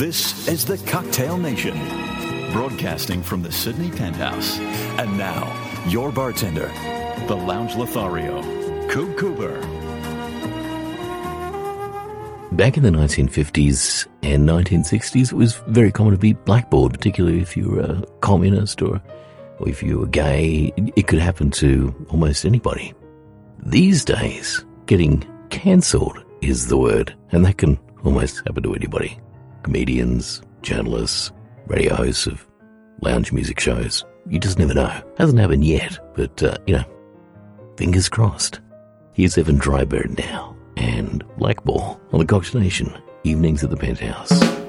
This is the Cocktail Nation, broadcasting from the Sydney Penthouse. And now, your bartender, the Lounge Lothario, Coop Cooper. Back in the 1950s and 1960s, it was very common to be blackballed, particularly if you were a communist or, or if you were gay. It could happen to almost anybody. These days, getting cancelled is the word, and that can almost happen to anybody. Comedians, journalists, radio hosts of lounge music shows. You just never know. Hasn't happened yet, but, uh, you know, fingers crossed. Here's Evan Drybread now and Blackball on the Cocktail Nation, evenings at the Penthouse.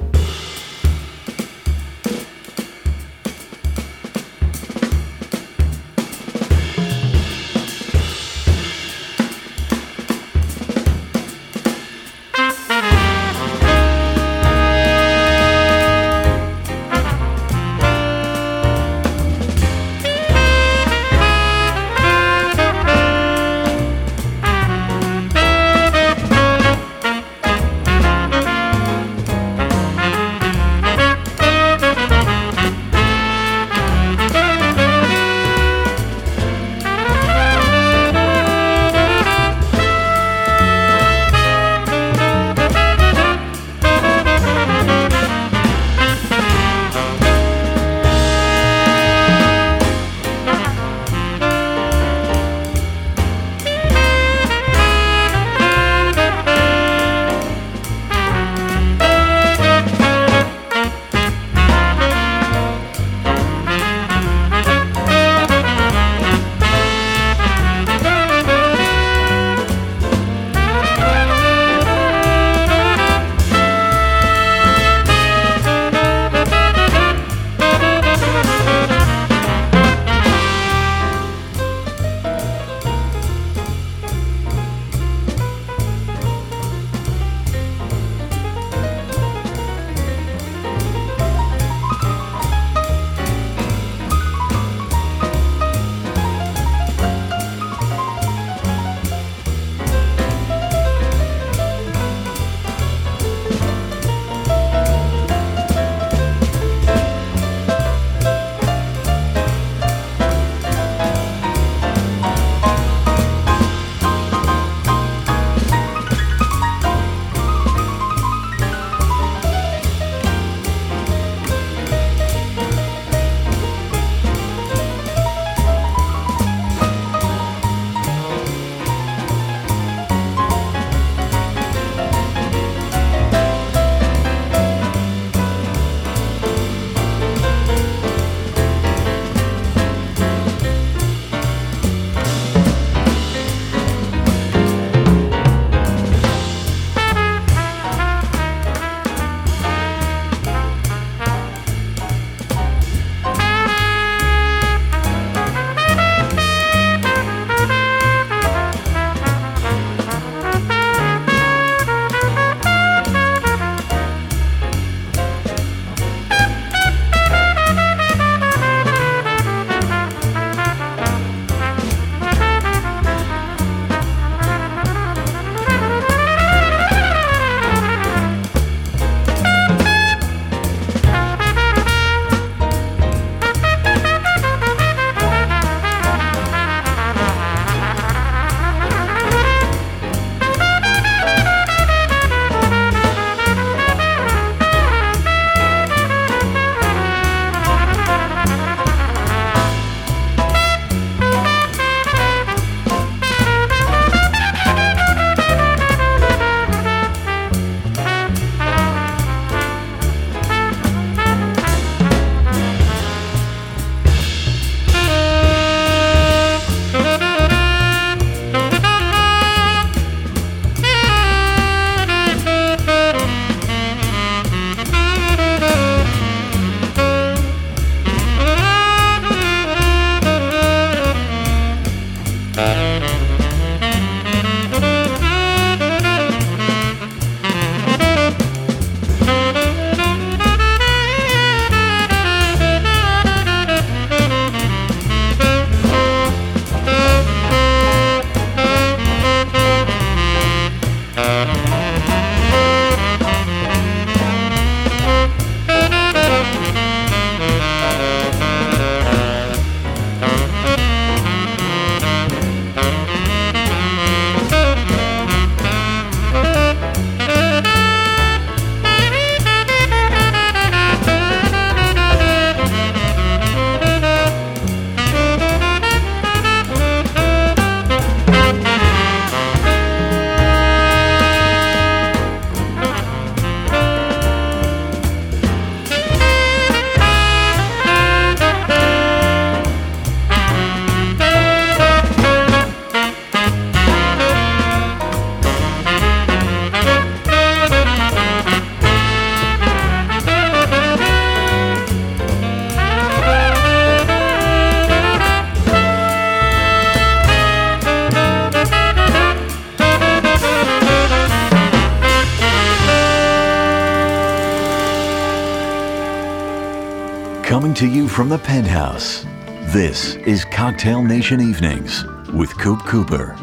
Coming to you from the penthouse, this is Cocktail Nation Evenings with Coop Cooper.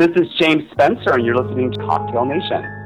This is James Spencer, and you're listening to Cocktail Nation.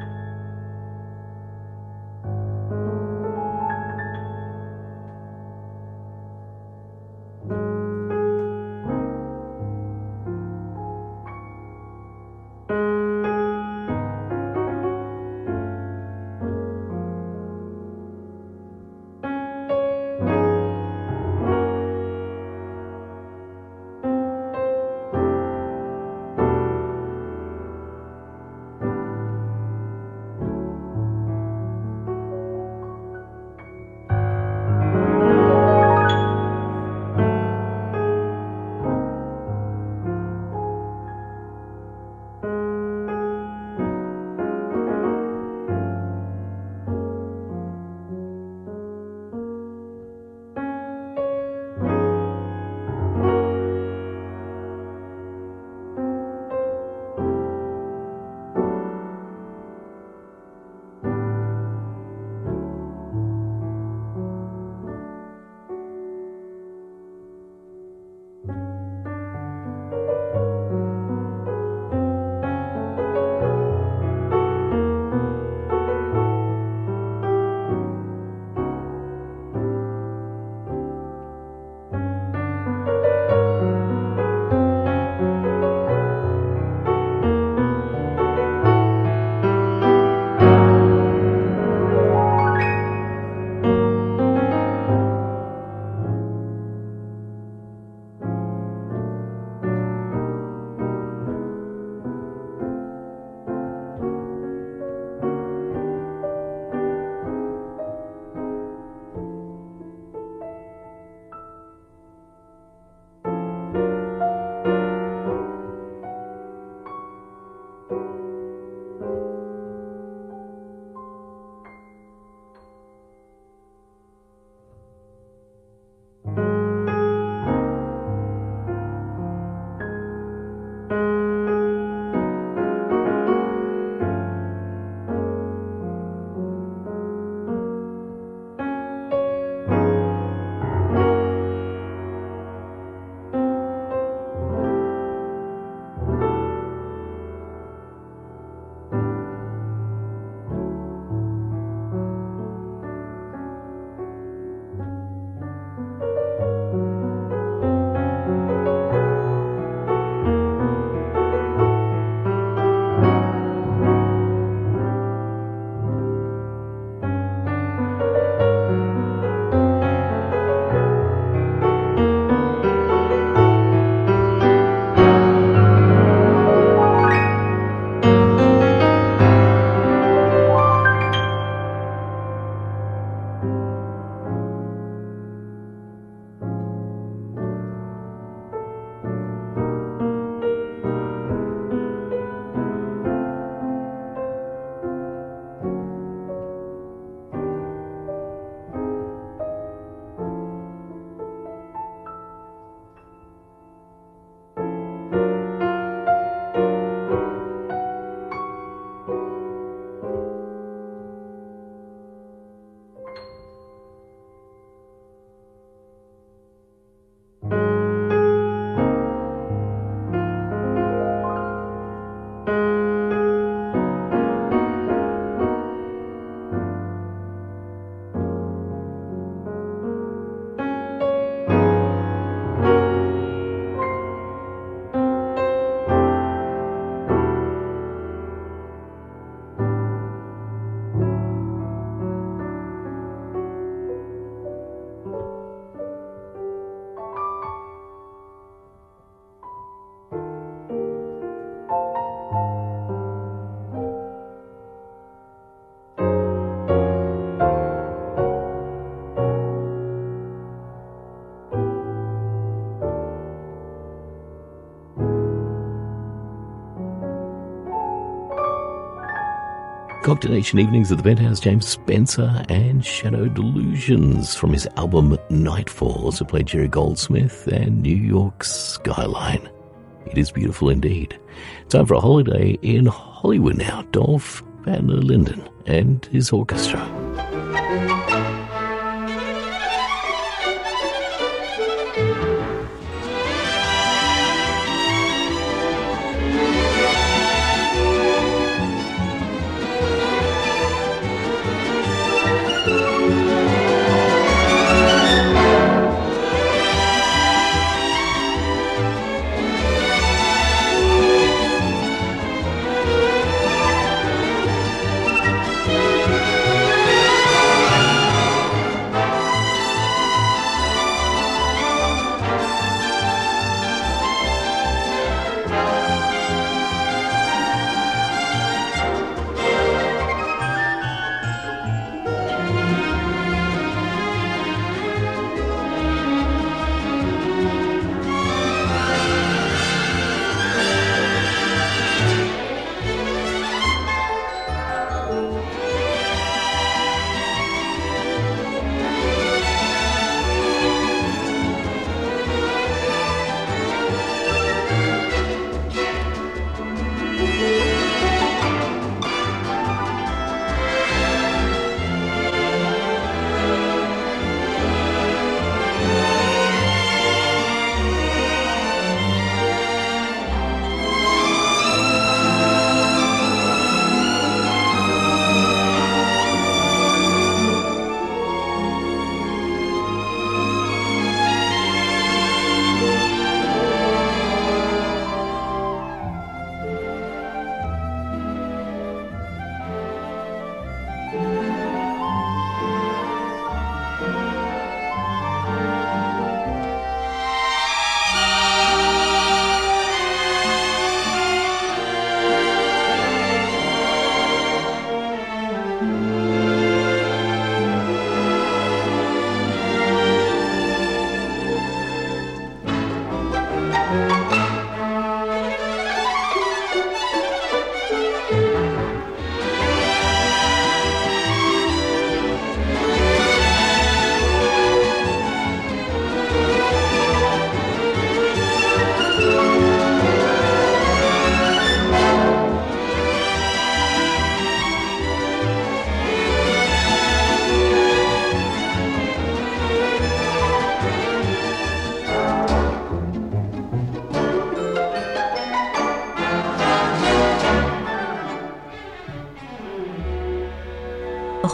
Cocktail Nation Evenings at the Penthouse, James Spencer and Shadowed Illusions from his album Nightfall. Also played Jerry Goldsmith and New York Skyline. It is beautiful indeed. Time for a holiday in Hollywood now. Dolf Van der Linden and his orchestra.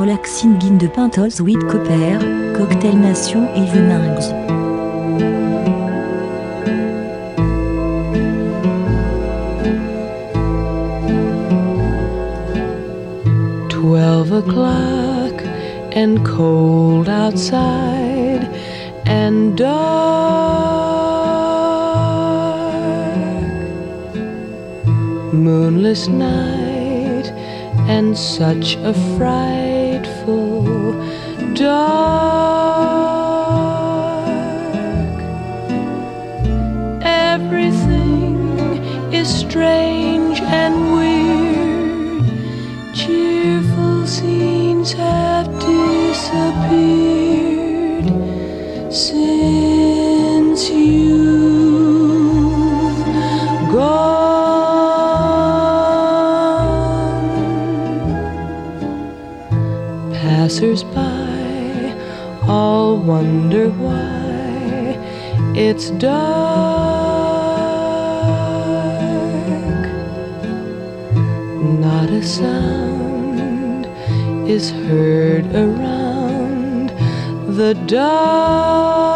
Relaxing guine de Pintos Sweet Copper, Cocktail Nation Evenings. Twelve o'clock and cold outside and dark. Moonless night and such a fright it's dark. Not a sound is heard around the dark.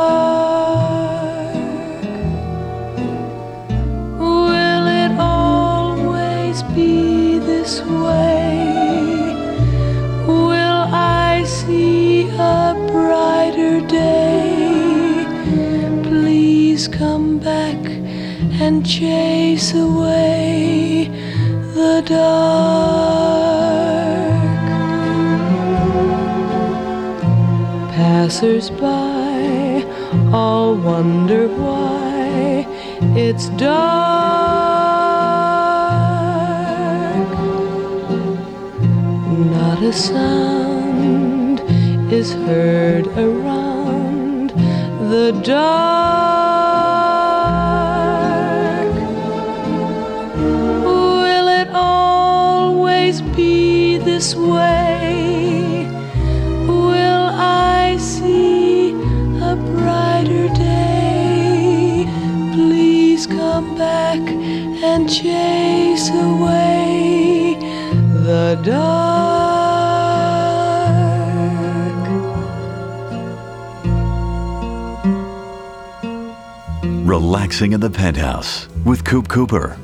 Chase away the dark. Passers by all wonder why it's dark. Not a sound is heard around the dark. This way? Will I see a brighter day? Please come back and chase away the dark. Relaxing in the penthouse with Coop Cooper.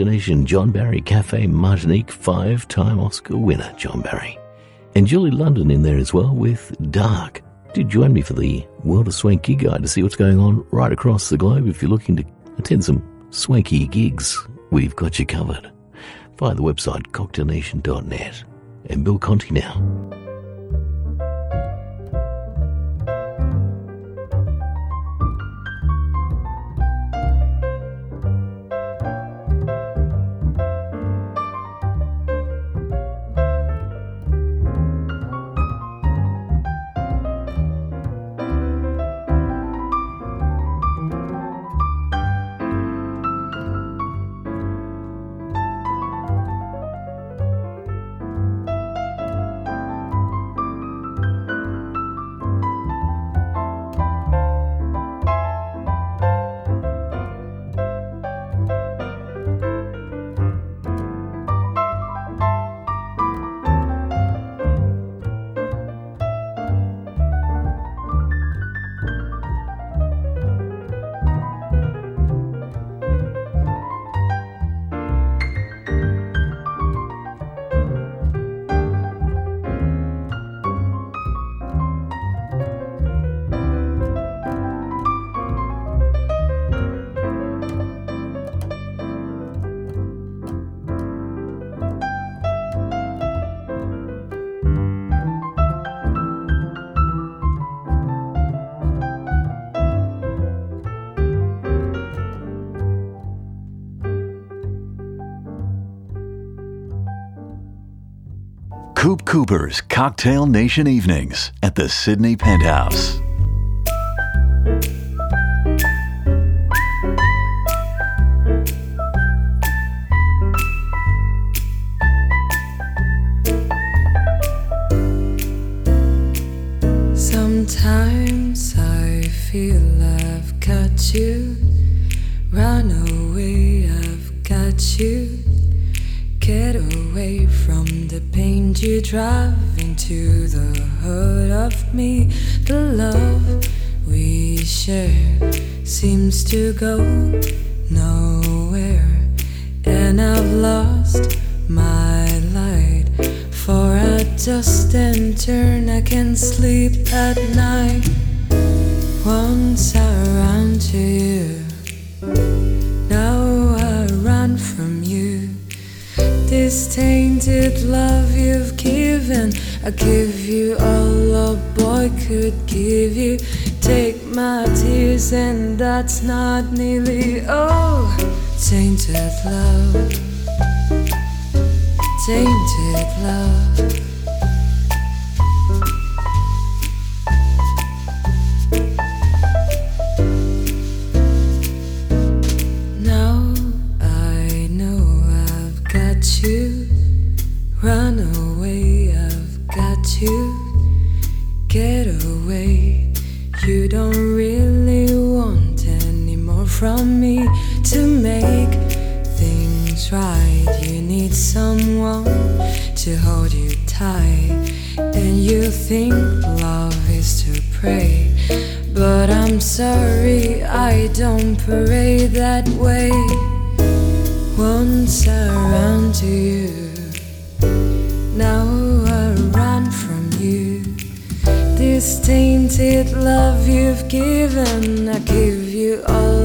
Cocktail John Barry Cafe Martinique five time Oscar winner John Barry. And Julie London in there as well with Dark. Do join me for the World of Swanky Guide to see what's going on right across the globe. If you're looking to attend some swanky gigs, we've got you covered. Via the website cocktailnation.net. And Bill Conti now. Cooper's Cocktail Nation Evenings at the Sydney Penthouse. From me to make things right. You need someone to hold you tight. And you think love is to pray. But I'm sorry, I don't pray that way. Once I ran to you, now I run from you. This tainted love you've given, I give you all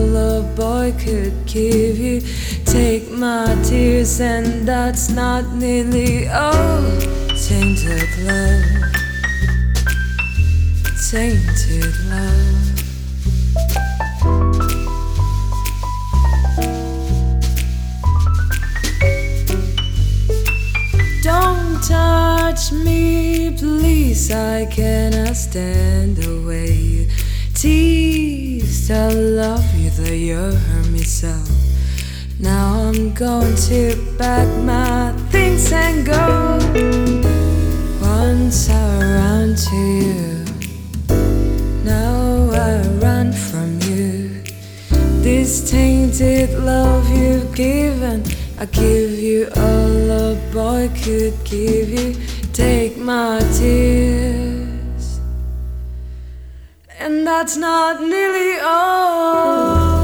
boy could give you. Take my tears, and that's not nearly all. Tainted love, tainted love. Don't touch me, please. I cannot stand the way you tease. I love though you hurt me so. Now I'm going to pack my things and go. Once I ran to you, now I run from you. This tainted love you've given, I give you all a boy could give you. Take my tears, and that's not nearly all.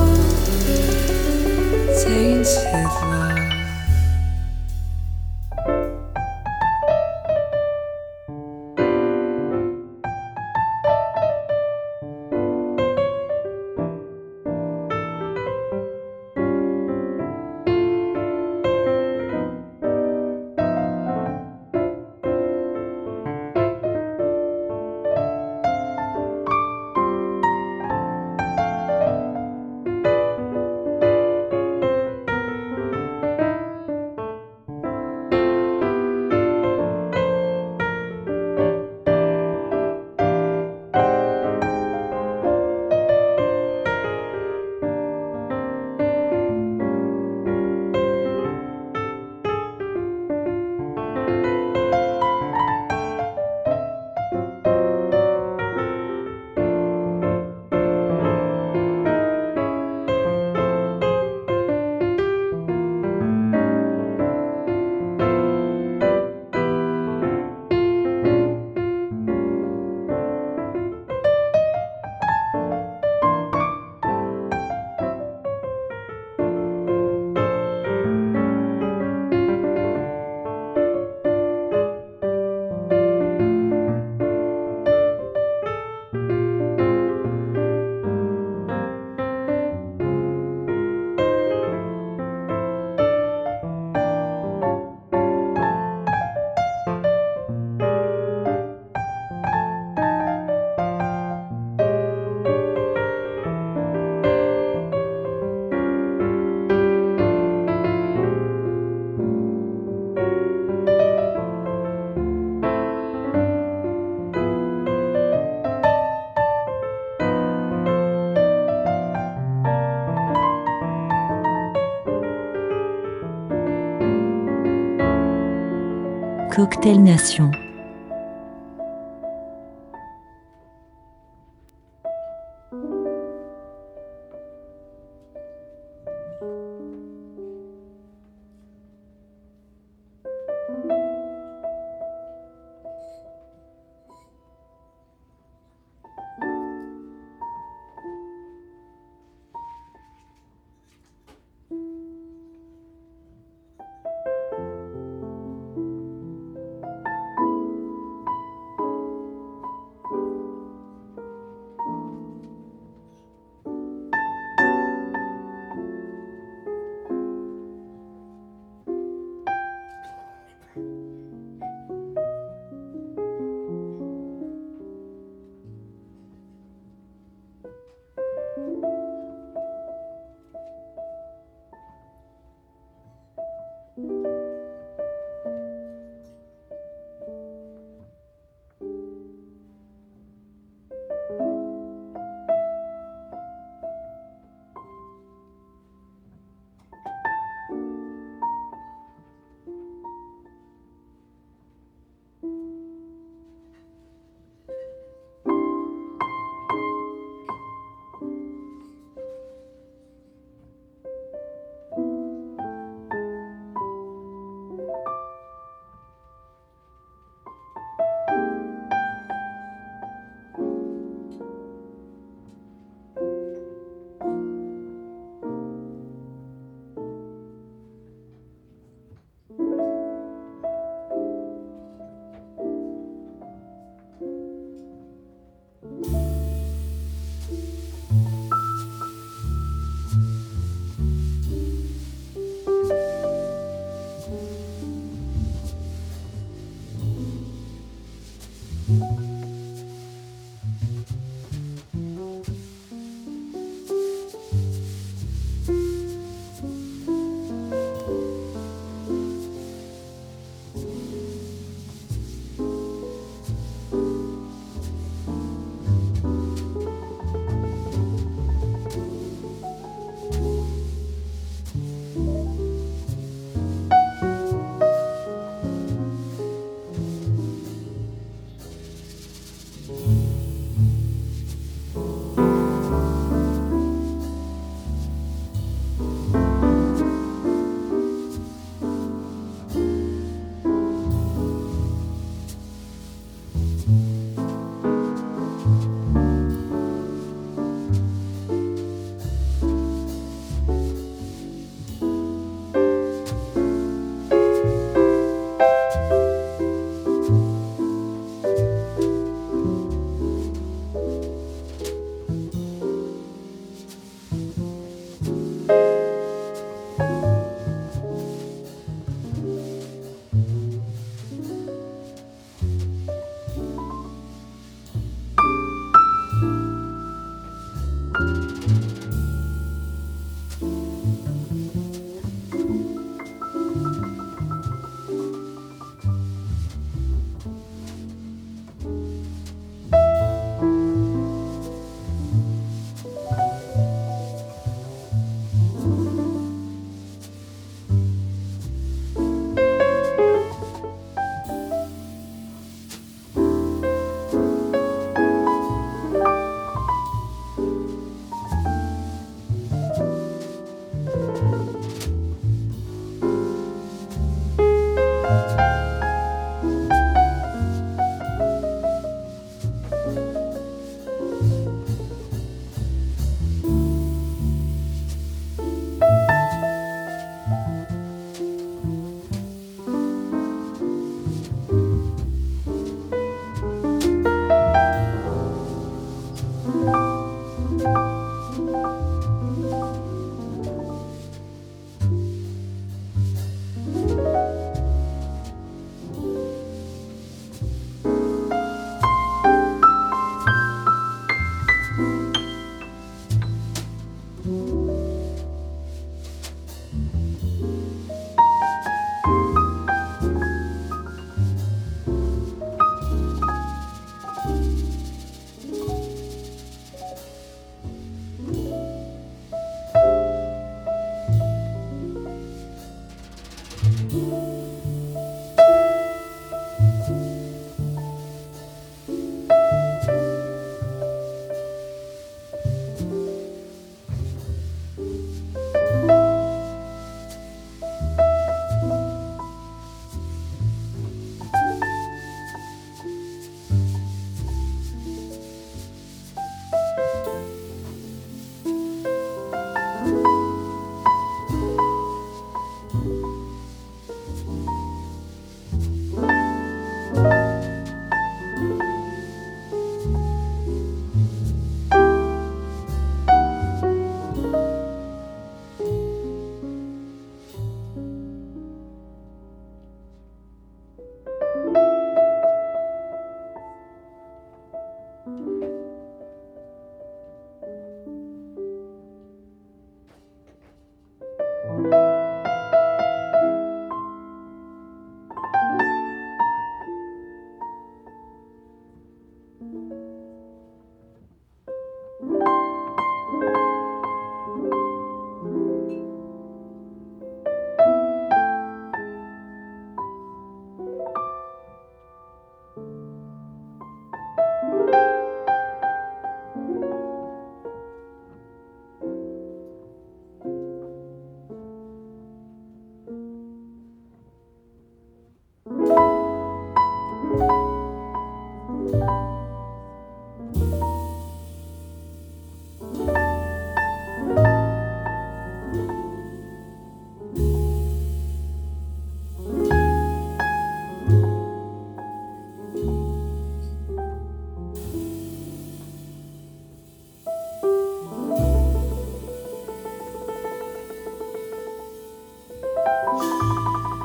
Cocktail Nation.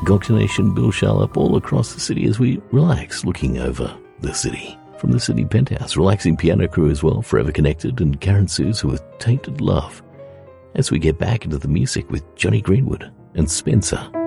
Cocktail Nation, Bill Charlap, all across the city as we relax looking over the city. From the Sydney Penthouse, relaxing piano crew as well, Forever Connected, and Karen Souza with Tainted Love. As we get back into the music with Jonny Greenwood and Spencer.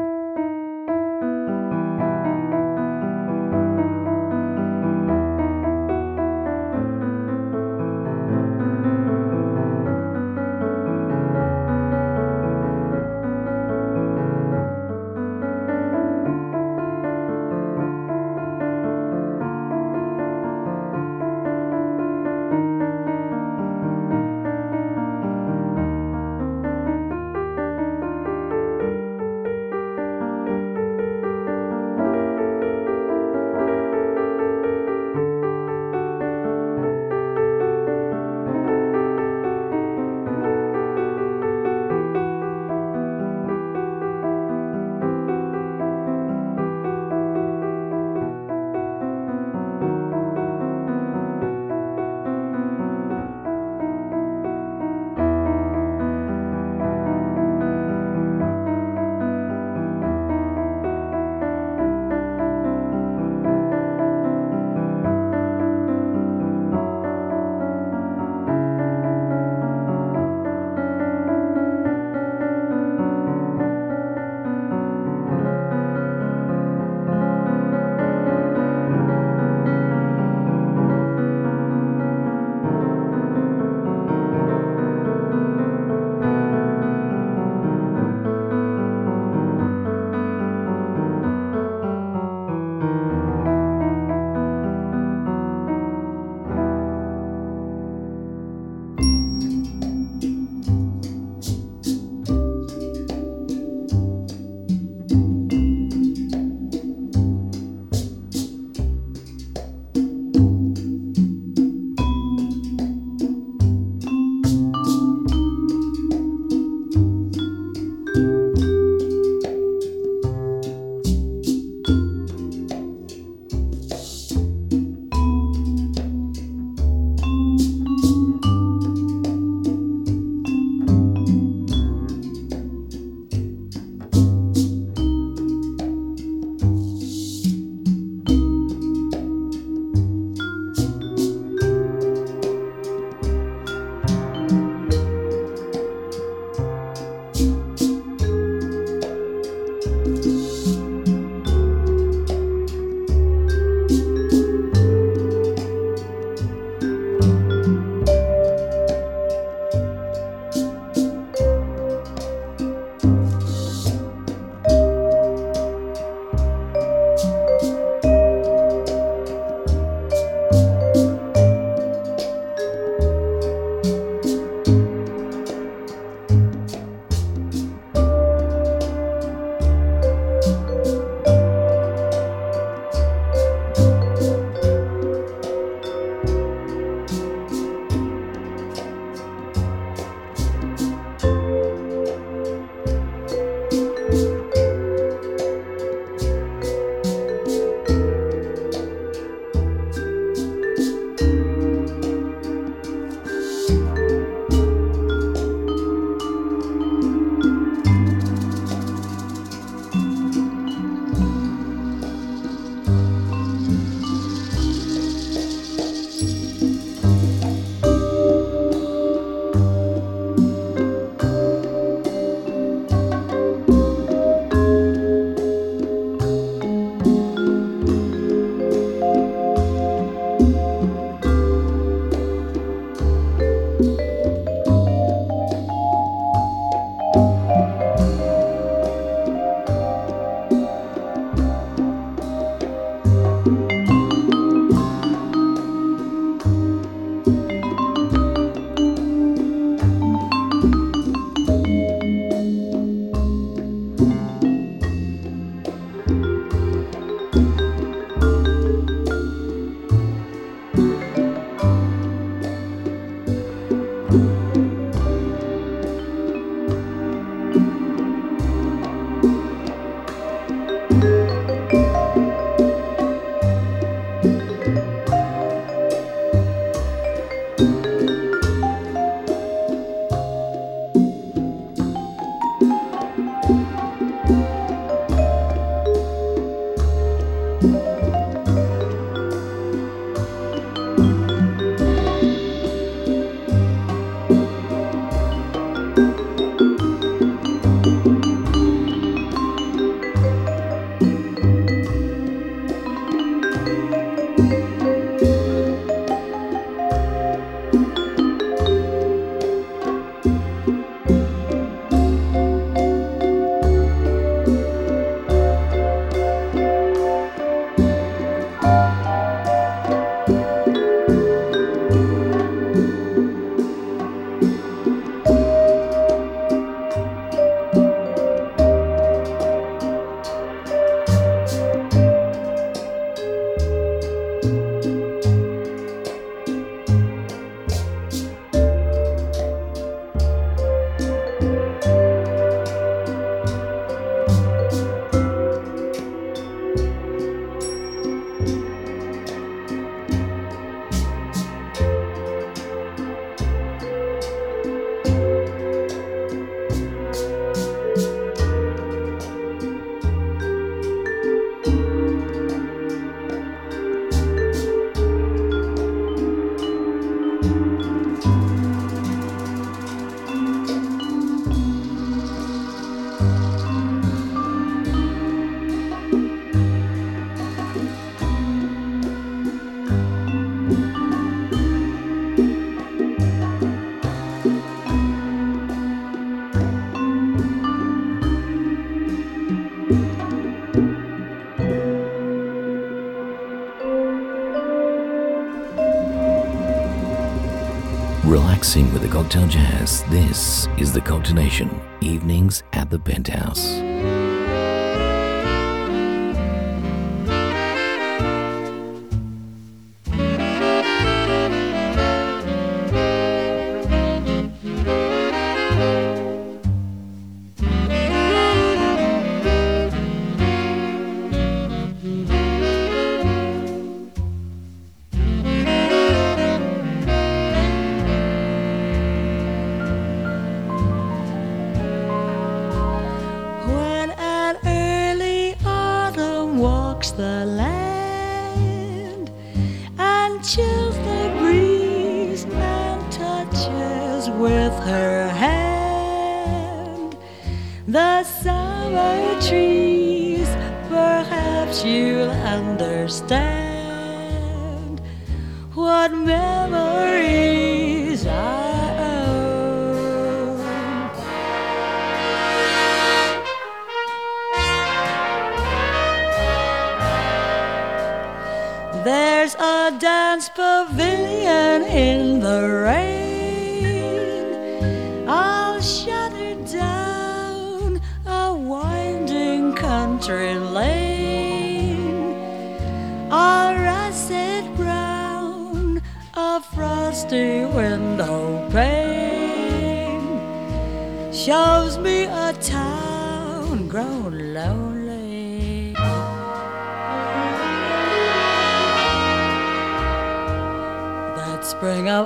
Relaxing with the Cocktail Jazz. This is the Cocktail Nation, evenings at the Penthouse.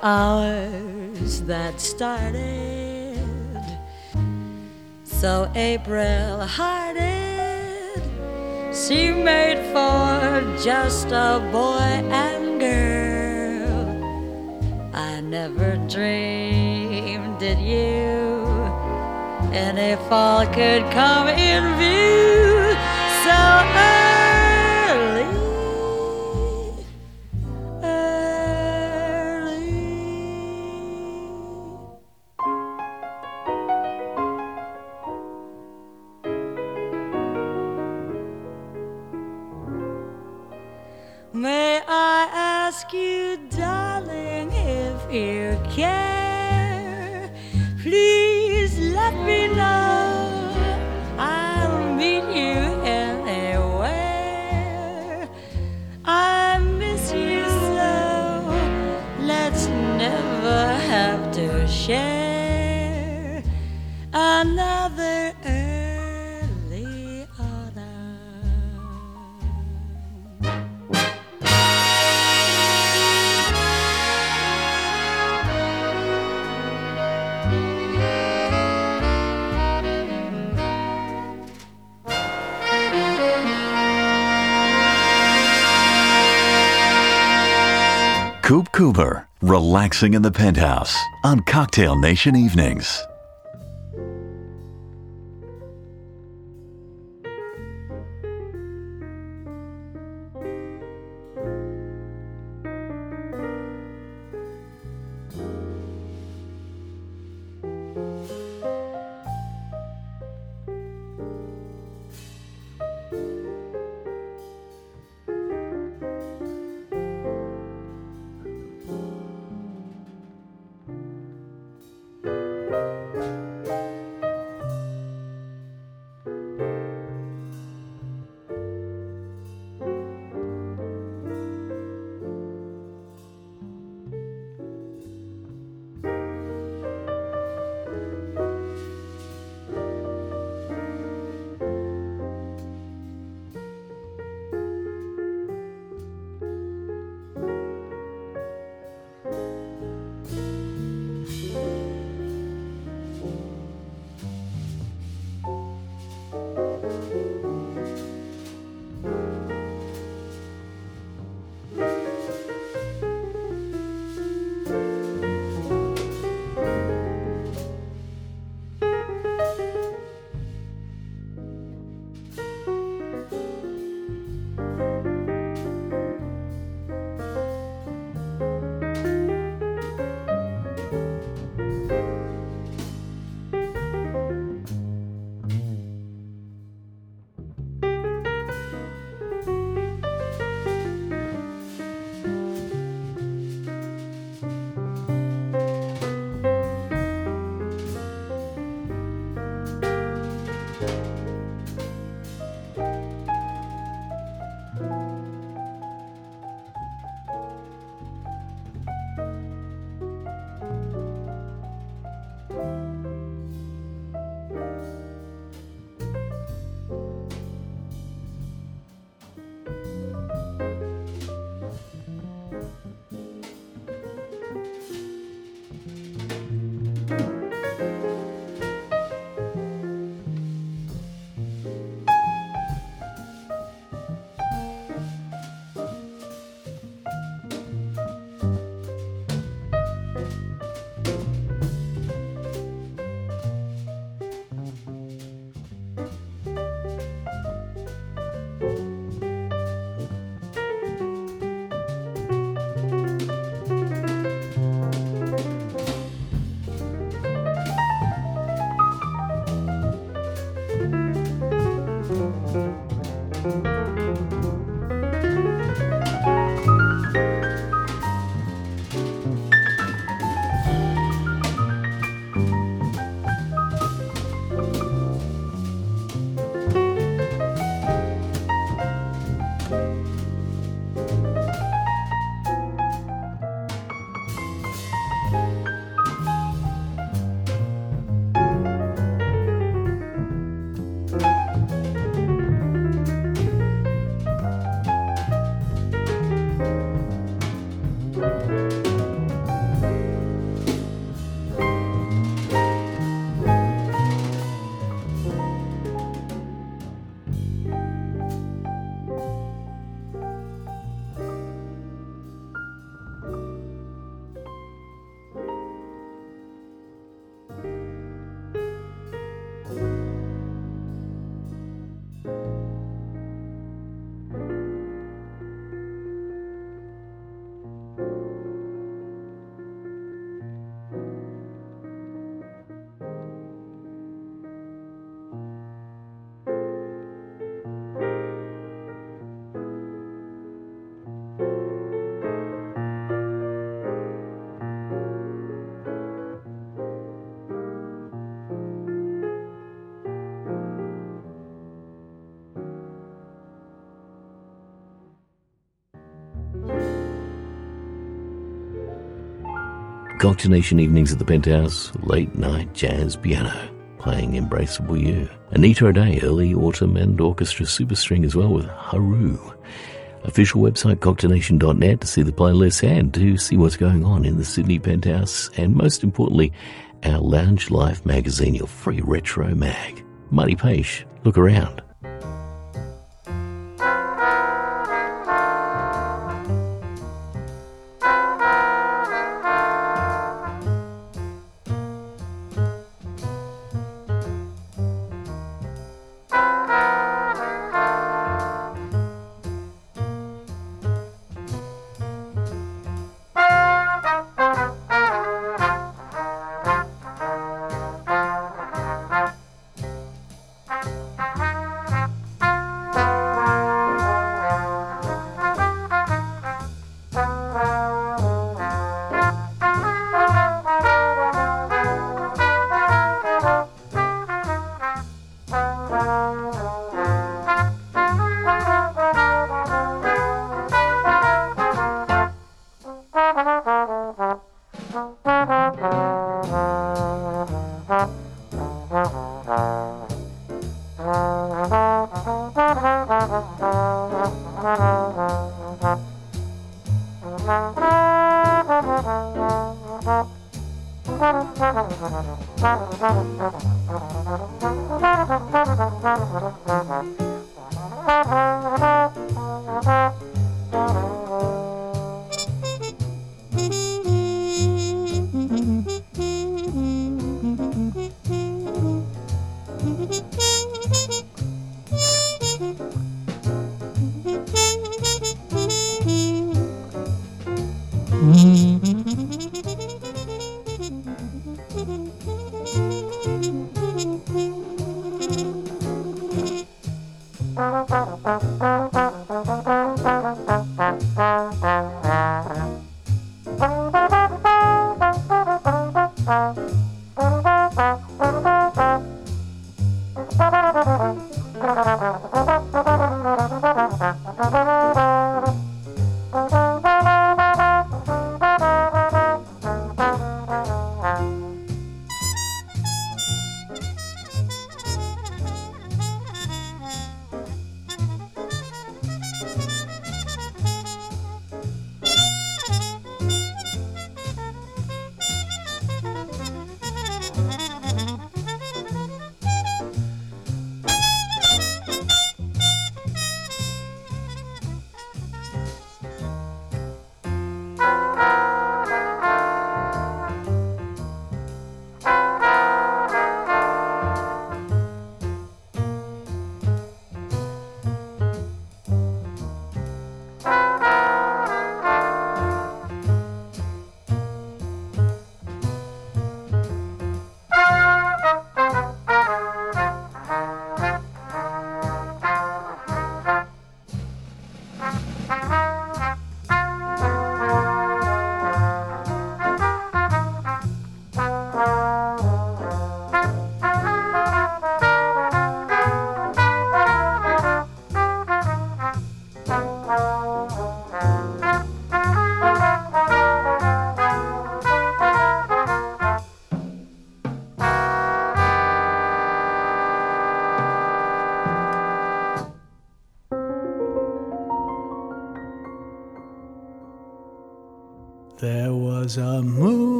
Spring of ours that started so April hearted. She made for just a boy and girl. I never dreamed that you any fall could come in view so May I ask you, darling, if you care? Please let me know. Cooper, relaxing in the penthouse on Cocktail Nation Evenings. Cocktail Nation evenings at the Penthouse, late night jazz piano, playing Embraceable You. Anita O'Day, early autumn and orchestra superstring as well with Haru. Official website cocktailnation.net to see the playlist and to see what's going on in the Sydney Penthouse and most importantly, our Lounge Life magazine, your free retro mag. Marty Paich, look around.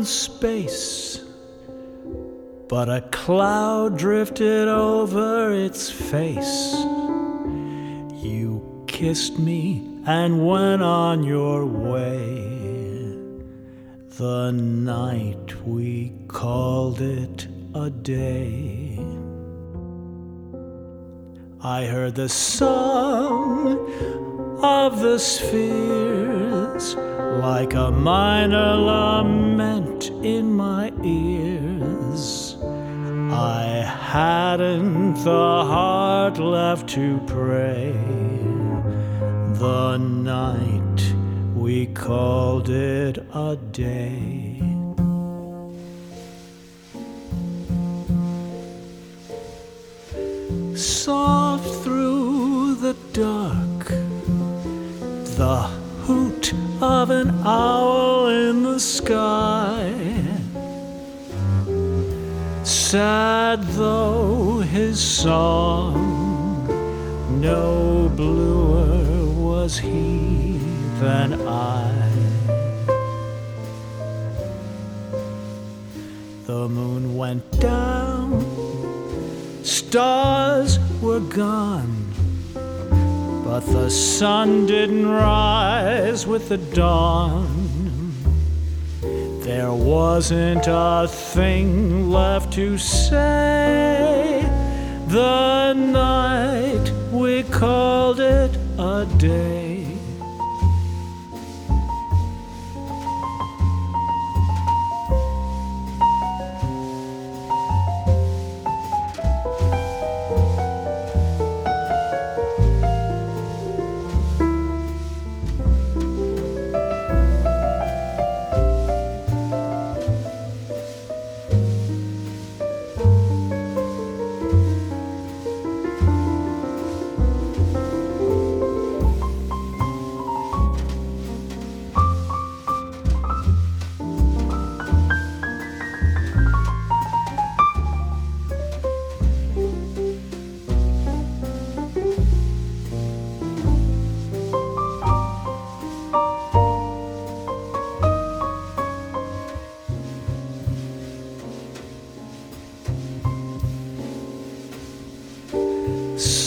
In space, but a cloud drifted over its face. You kissed me and went on your way. The night we called it a day. I heard the song of the spheres like a minor lament in my ears. I hadn't the heart left to pray. The night we called it a day. Soft through the dark, the of an owl in the sky. Sad though his song, no bluer was he than I. The moon went down, stars were gone. But the sun didn't rise with the dawn. There wasn't a thing left to say. The night we called it a day.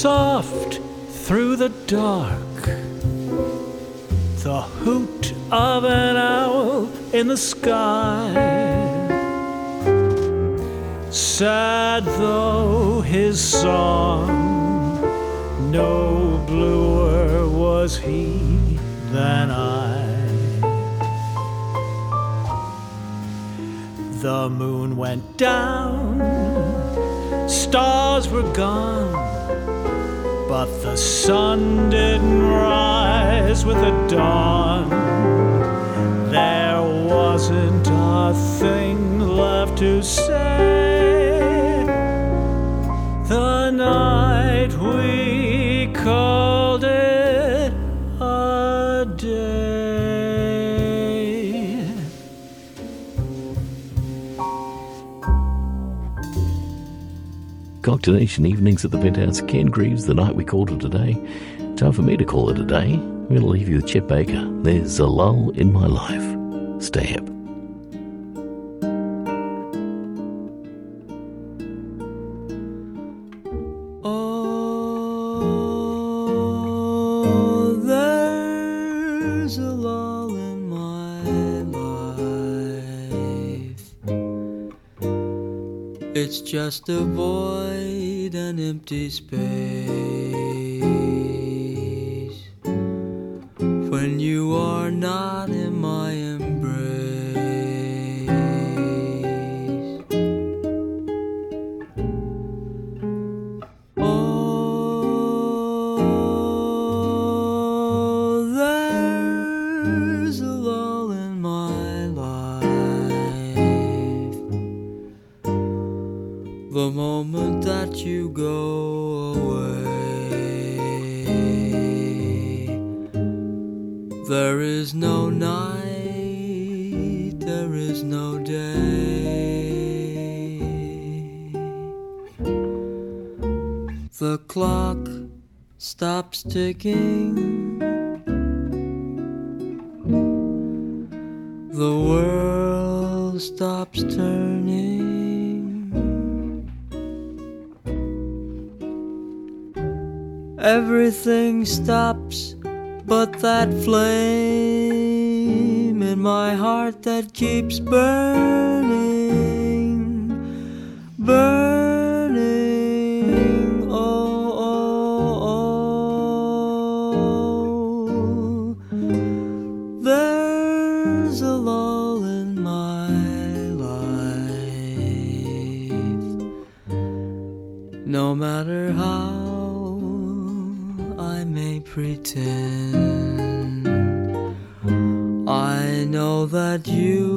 Soft through the dark. The hoot of an owl in the sky. Sad though his song, no bluer was he than I. The moon went down, stars were gone. But the sun didn't rise with the dawn. There wasn't a thing left to say. Cocktail Nation evenings at the Penthouse. Ken Greves, the night we called it a day. Time for me to call it a day. I'm going to leave you with Chet Baker. There's a lull in my life. Stay up. Oh, just a an empty space. The moment that you go away, there is no night, there is no day. The clock stops ticking. Everything stops but that flame in my heart that keeps burning, you